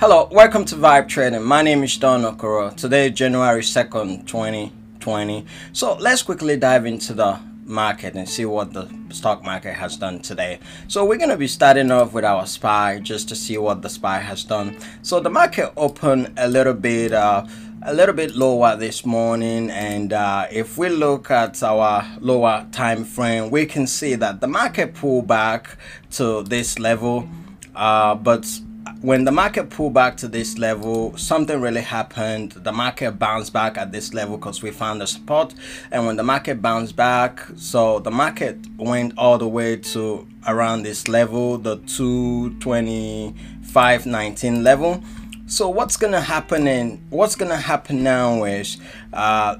Hello, welcome to Vibe Trading. My name is Don Okoro. Today, January 2nd, 2020. So let's quickly dive into the market and see what the stock market has done today. So we're going to be starting off with our SPY just to see what the SPY has done. So the market opened a little bit uh, a little bit lower this morning and uh, if we look at our lower time frame we can see that the market pulled back to this level uh, but when the market pulled back to this level, something really happened. The market bounced back at this level because we found a support. And when the market bounced back, so the market went all the way to around this level, the 225.19 level. So what's gonna happen in what's gonna happen now is uh,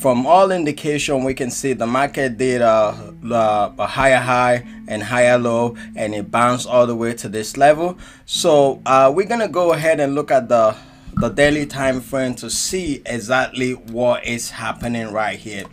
from all indication we can see the market did a, a, a, higher high and higher low and it bounced all the way to this level. So uh, we're gonna go ahead and look at the the daily time frame to see exactly what is happening right here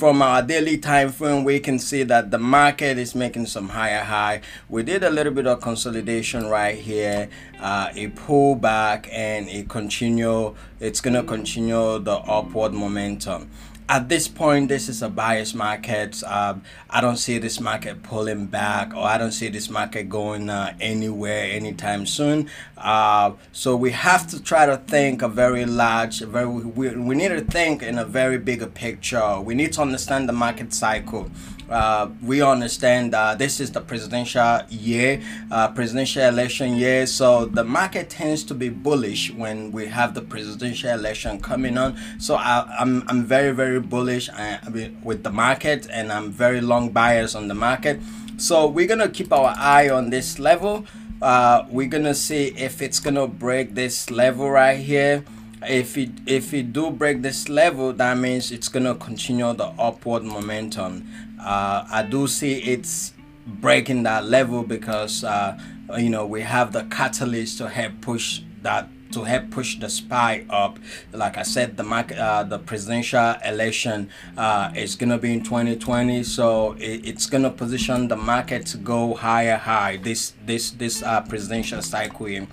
from our daily time frame we can see that the market is making some higher high. We did a little bit of consolidation right here uh, it pull back and it continue it's gonna continue the upward momentum at this point, this is a biased market. Um, I don't see this market pulling back, or I don't see this market going uh, anywhere anytime soon. Uh, so we have to try to think a very large, very we, we need to think in a very bigger picture. We need to understand the market cycle uh, we understand that this is the presidential year, uh, presidential election year. So the market tends to be bullish when we have the presidential election coming on. So I, am I'm, I'm very very bullish uh, with the market, and I'm very long bias on the market. So we're gonna keep our eye on this level. Uh, we're gonna see if it's gonna break this level right here if it if it do break this level that means it's gonna continue the upward momentum uh, I do see it's breaking that level because uh, you know we have the catalyst to help push that to help push the SPY up. Like I said, the market, uh, the presidential election uh, is gonna be in 2020, so it, it's gonna position the market to go higher, high this this this uh, presidential cycle.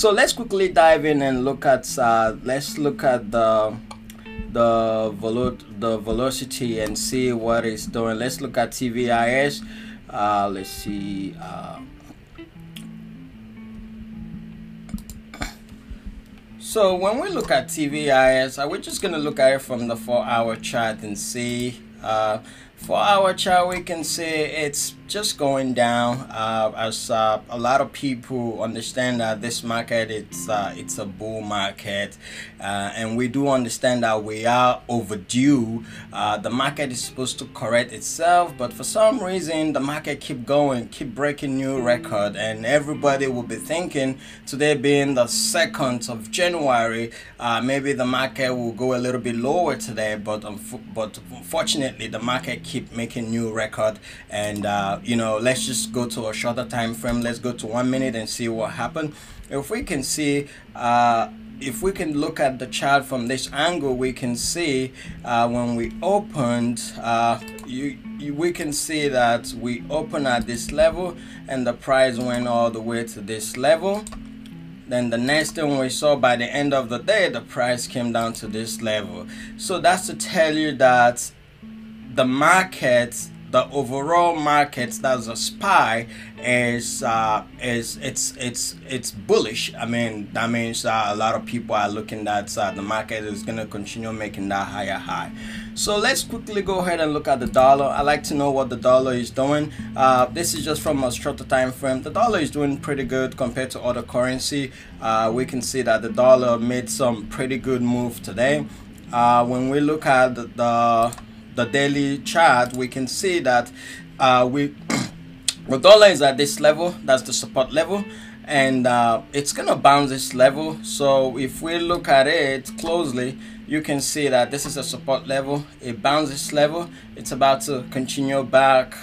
So let's quickly dive in and look at uh, let's look at the the velo the velocity and see what it's doing. Let's look at TVIX uh, let's see uh, so when we look at TVIX uh, we're just gonna look at it from the four hour chart and see uh, for our chart we can see it's just going down. Uh, as uh, a lot of people understand that this market it's uh, it's a bull market. Uh, and we do understand that we are overdue. Uh, the market is supposed to correct itself but for some reason the market keep going keep breaking new record. And everybody will be thinking today being the 2nd of January uh, maybe the market will go a little bit lower today. But but unfortunately the market keep making new record. And you know let's just go to a shorter time frame. Let's go to one minute and see what happened. If we can see uh, if we can look at the chart from this angle we can see uh, when we opened uh, you, you, we can see that we open at this level and the price went all the way to this level. Then the next thing we saw by the end of the day the price came down to this level. So that's to tell you that the market the overall market that's a SPY is uh, is it's it's it's bullish. I mean that means uh, a lot of people are looking that uh, the market is going to continue making that higher high. So let's quickly go ahead and look at the dollar. I like to know what the dollar is doing. Uh, this is just from a shorter time frame. The dollar is doing pretty good compared to other currency. Uh, we can see that the dollar made some pretty good move today. Uh, when we look at the, the daily chart, we can see that uh, we the dollar is at this level. That's the support level, and uh, it's gonna bounce this level. So if we look at it closely, you can see that this is a support level. It bounces level. It's about to continue back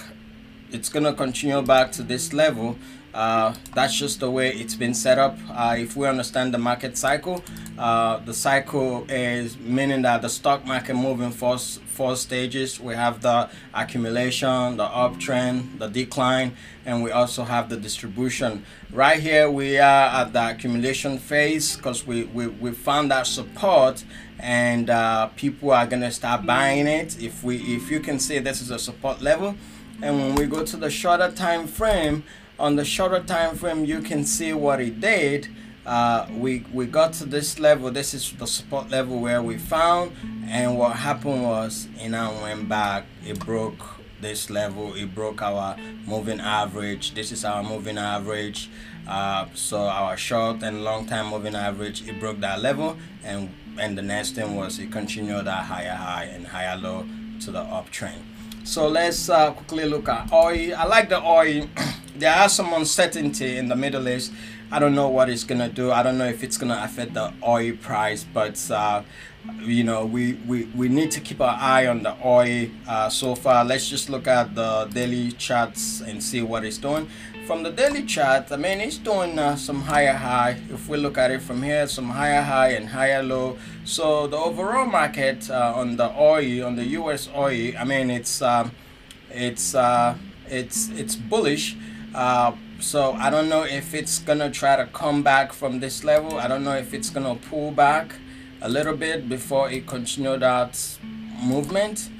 it's gonna continue back to this level uh, that's just the way it's been set up. Uh, if we understand the market cycle uh, the cycle is meaning that the stock market moving four, four stages. We have the accumulation the uptrend the decline and we also have the distribution. Right here we are at the accumulation phase because we, we we found that support and uh, people are gonna start buying it. If we if you can see this is a support level. And when we go to the shorter time frame on the shorter time frame you can see what it did. Uh, we we got to this level. This is the support level where we found. And what happened was it now went back it broke this level. It broke our moving average. This is our moving average. Uh, so our short and long time moving average it broke that level. And and the next thing was it continued that higher high and higher low to the uptrend. So let's uh, quickly look at oil. I like the oil there are some uncertainty in the Middle East. I don't know what it's gonna do. I don't know if it's gonna affect the oil price, but uh, you know we, we we need to keep our eye on the oil. Uh, so far, let's just look at the daily charts and see what it's doing. From the daily chart, I mean it's doing uh, some higher high. If we look at it from here, some higher high and higher low. So the overall market uh, on the oil, on the U.S. oil, I mean it's um, it's uh, it's it's bullish uh, so I don't know if it's gonna try to come back from this level. I don't know if it's gonna pull back a little bit before it continue that movement.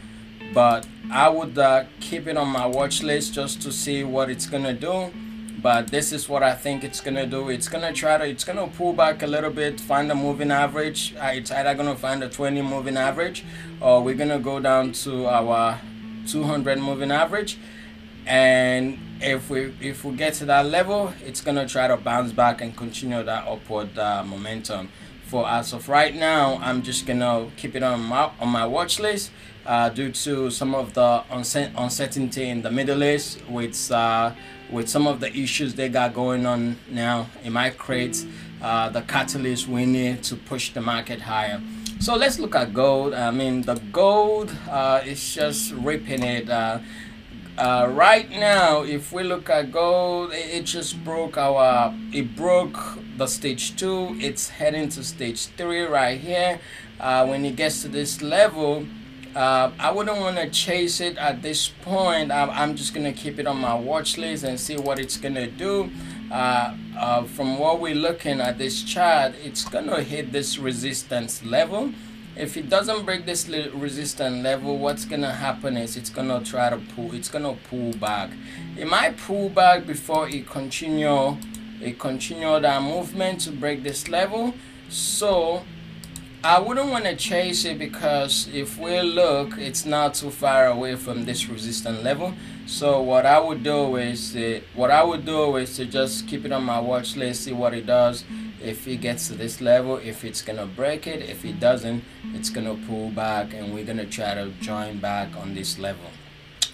But I would uh, keep it on my watch list just to see what it's gonna do. But this is what I think it's gonna do. It's gonna try to, it's gonna pull back a little bit, find a moving average. Uh, it's either gonna find a 20 moving average, or we're gonna go down to our 200 moving average and if we if we get to that level it's gonna try to bounce back and continue that upward uh, momentum. For as of right now i'm just gonna keep it on my on my watch list uh, due to some of the uncertainty in the middle east with uh, with some of the issues they got going on now it might create uh, the catalyst we need to push the market higher. So let's look at gold. I mean the gold uh, is just ripping it uh, right now if we look at gold it, just broke our it broke the stage two. It's heading to stage three right here. Uh, when it gets to this level uh, I wouldn't want to chase it at this point. I'm, I'm, just gonna keep it on my watch list and see what it's gonna do. Uh, uh, from what we're looking at this chart it's gonna hit this resistance level if it doesn't break this resistance level what's gonna happen is it's gonna try to pull it's gonna pull back. It might pull back before it continue it continue that movement to break this level. So I wouldn't want to chase it because if we look it's not too far away from this resistance level. So what I would do is uh, what I would do is to just keep it on my watch list see what it does if it gets to this level if it's gonna break it if it doesn't it's gonna pull back and we're gonna try to join back on this level.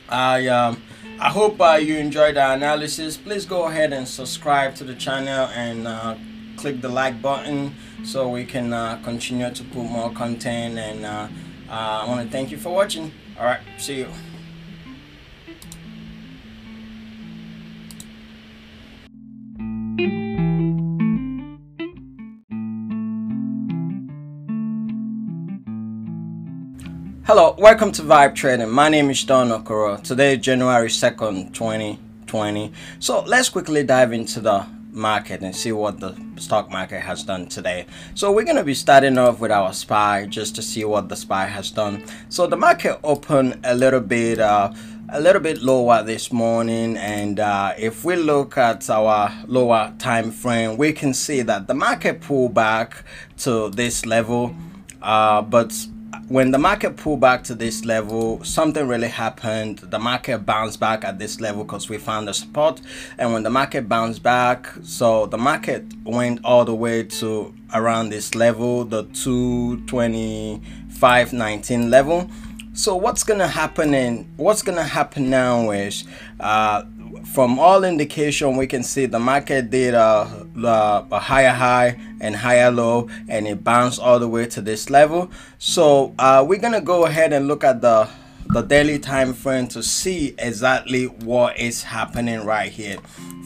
I um I hope uh, you enjoyed our analysis. Please go ahead and subscribe to the channel and uh, click the like button so we can uh, continue to put more content and uh, uh, I want to thank you for watching. Alright see you Hello, welcome to Vibe Trading. My name is Don Okoro. Today January 2nd, 2020. So let's quickly dive into the market and see what the stock market has done today. So we're going to be starting off with our SPY just to see what the SPY has done. So the market opened a little bit uh, a little bit lower this morning and uh, if we look at our lower time frame we can see that the market pulled back to this level uh, but when the market pulled back to this level, something really happened. The market bounced back at this level because we found a support. And when the market bounced back, so the market went all the way to around this level, the 225.19 level. So what's gonna happen in what's gonna happen now is uh, from all indication we can see the market did a, a, higher high and higher low and it bounced all the way to this level. So uh, we're gonna go ahead and look at the the daily time frame to see exactly what is happening right here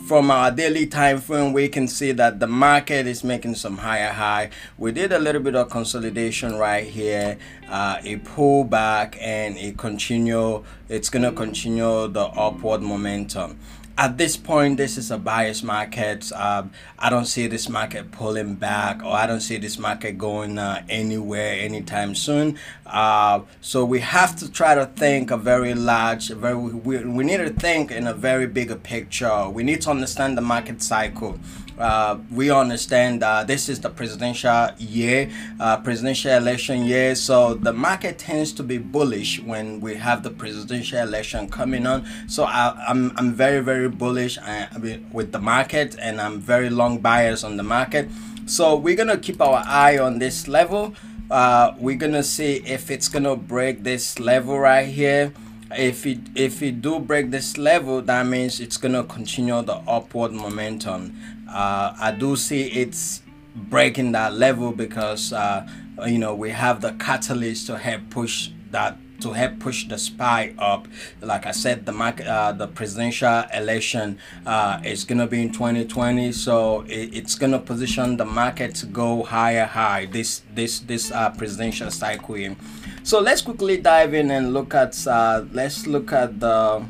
from our daily time frame we can see that the market is making some higher high we did a little bit of consolidation right here uh, a pullback and a continue it's gonna continue the upward momentum at this point, this is a buyer's market. Um, I don't see this market pulling back, or I don't see this market going uh, anywhere anytime soon. Uh, so we have to try to think a very large, very we, we need to think in a very bigger picture. We need to understand the market cycle uh, we understand uh, this is the presidential year, uh, presidential election year. So the market tends to be bullish when we have the presidential election coming on. So I, am I'm, I'm very very bullish uh, with the market, and I'm very long buyers on the market. So we're gonna keep our eye on this level. Uh, we're gonna see if it's gonna break this level right here. If it if it do break this level that means it's gonna continue the upward momentum. Uh, I do see it's breaking that level because uh, you know we have the catalyst to help push that to help push the SPY up. Like I said, the market, uh, the presidential election uh, is gonna be in 2020, so it, it's gonna position the market to go higher, high this this this uh, presidential cycle. So let's quickly dive in and look at uh, let's look at the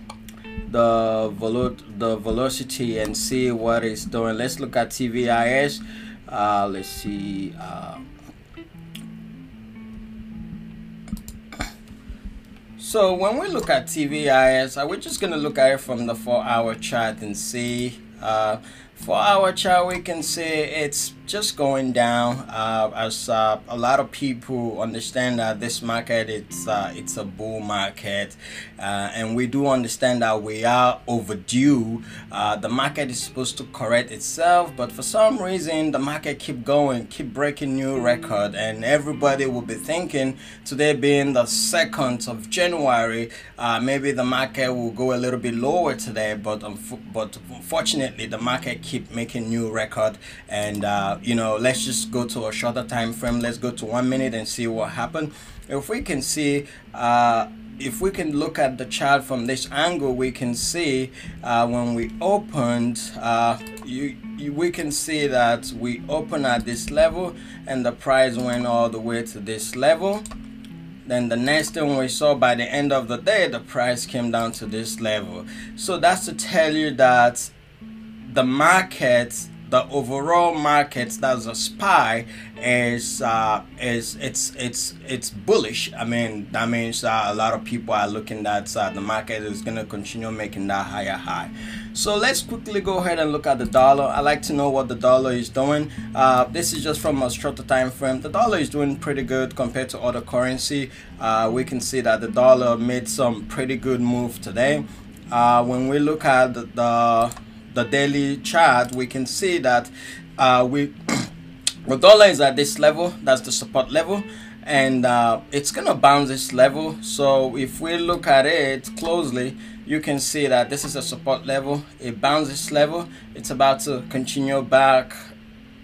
the velo the velocity and see what it's doing let's look at TVIX uh, let's see uh, so when we look at TVIX uh, we're just gonna look at it from the four hour chart and see uh, for our chart we can see it's just going down uh, as uh, a lot of people understand that this market it's uh, it's a bull market uh, and we do understand that we are overdue. Uh, the market is supposed to correct itself but for some reason the market keep going keep breaking new record and everybody will be thinking today being the 2nd of January uh, maybe the market will go a little bit lower today but but unfortunately the market keep making new record and you know let's just go to a shorter time frame. Let's go to one minute and see what happened. If we can see uh, if we can look at the chart from this angle we can see uh, when we opened uh, you, you, we can see that we open at this level and the price went all the way to this level. Then the next thing we saw by the end of the day the price came down to this level. So that's to tell you that the market the overall market that's a SPY is uh, is it's it's it's bullish. I mean that means uh, a lot of people are looking that uh, the market is gonna continue making that higher high. So let's quickly go ahead and look at the dollar. I like to know what the dollar is doing. Uh, this is just from a shorter time frame. The dollar is doing pretty good compared to other currency. Uh, we can see that the dollar made some pretty good move today. Uh, when we look at the, the daily chart, we can see that uh, we the dollar is at this level. That's the support level, and uh, it's gonna bounce this level. So if we look at it closely, you can see that this is a support level. It bounces level. It's about to continue back.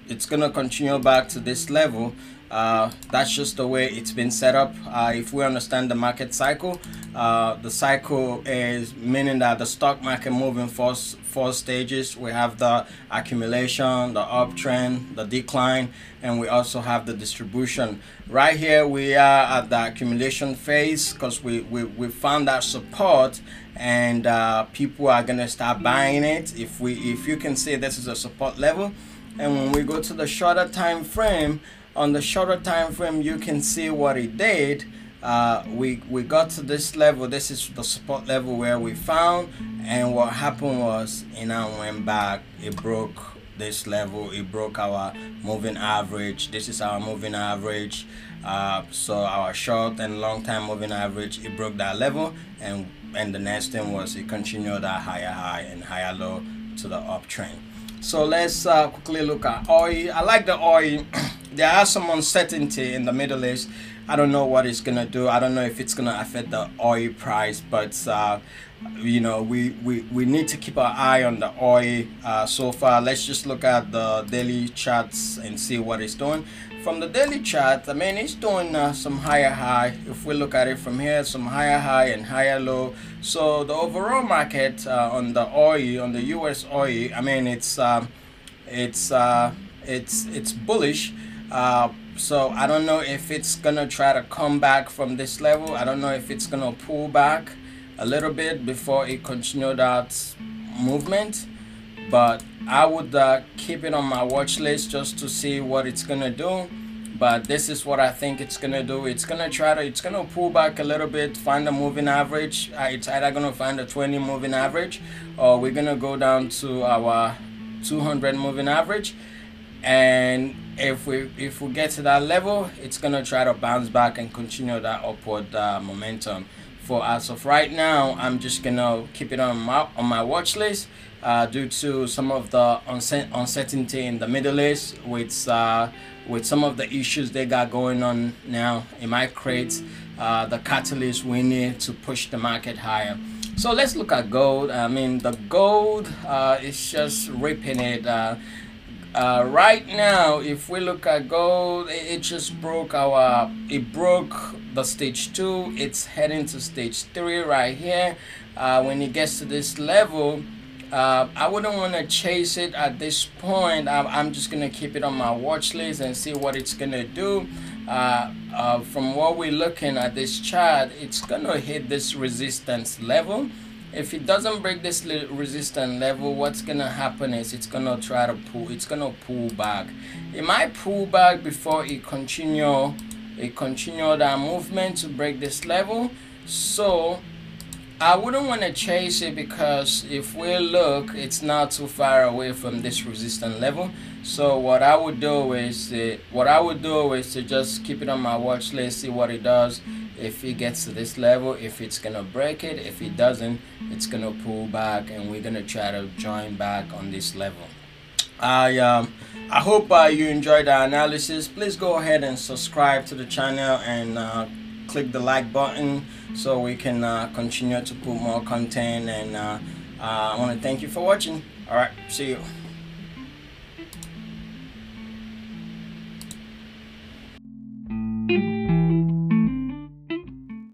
It's gonna continue back to this level uh, that's just the way it's been set up. Uh, if we understand the market cycle, uh, the cycle is meaning that the stock market moving four, four stages. We have the accumulation, the uptrend, the decline, and we also have the distribution. Right here, we are at the accumulation phase because we, we, we found that support and uh, people are gonna start buying it. If we if you can see this is a support level, and when we go to the shorter time frame, on the shorter time frame you can see what it did. Uh, we we got to this level. This is the support level where we found. And what happened was it now went back it broke this level. It broke our moving average. This is our moving average. Uh, so our short and long time moving average it broke that level. And and the next thing was it continued that higher high and higher low to the uptrend so let's uh, quickly look at oil. I like the oil there are some uncertainty in the Middle East. I don't know what it's gonna do. I don't know if it's gonna affect the oil price, but uh, you know we, we we need to keep our eye on the oil uh, so far. Let's just look at the daily charts and see what it's doing. From the daily chart I mean it's doing uh, some higher high. If we look at it from here some higher high and higher low. So the overall market uh, on the oil on the US oil I mean it's um, it's uh, it's it's bullish uh, so I don't know if it's gonna try to come back from this level. I don't know if it's gonna pull back a little bit before it continued that movement. But I would uh, keep it on my watch list just to see what it's gonna do. But this is what I think it's gonna do. It's gonna try to it's gonna pull back a little bit find a moving average. Uh, it's either gonna find a 20 moving average or we're gonna go down to our 200 moving average. And if we if we get to that level it's gonna try to bounce back and continue that upward uh, momentum. For as of right now i'm just gonna keep it on my on my watch list uh, due to some of the uncertainty in the middle east with uh, with some of the issues they got going on now it might create uh, the catalyst we need to push the market higher. So let's look at gold. I mean the gold uh, is just ripping it uh, right now if we look at gold it, just broke our it broke the stage two. It's heading to stage three right here. Uh, when it gets to this level uh, I wouldn't want to chase it at this point. I'm, I'm, just gonna keep it on my watch list and see what it's gonna do. Uh, uh, from what we're looking at this chart it's gonna hit this resistance level if it doesn't break this resistance level what's gonna happen is it's gonna try to pull it's gonna pull back. It might pull back before it continue it continue that movement to break this level. So I wouldn't want to chase it because if we look it's not too far away from this resistance level. So what I would do is uh, what I would do is to just keep it on my watch list see what it does if it gets to this level if it's gonna break it if it doesn't it's gonna pull back and we're gonna try to join back on this level. I um I hope uh, you enjoyed our analysis. Please go ahead and subscribe to the channel and uh, click the like button so we can uh, continue to put more content and uh, uh, I want to thank you for watching. Alright see you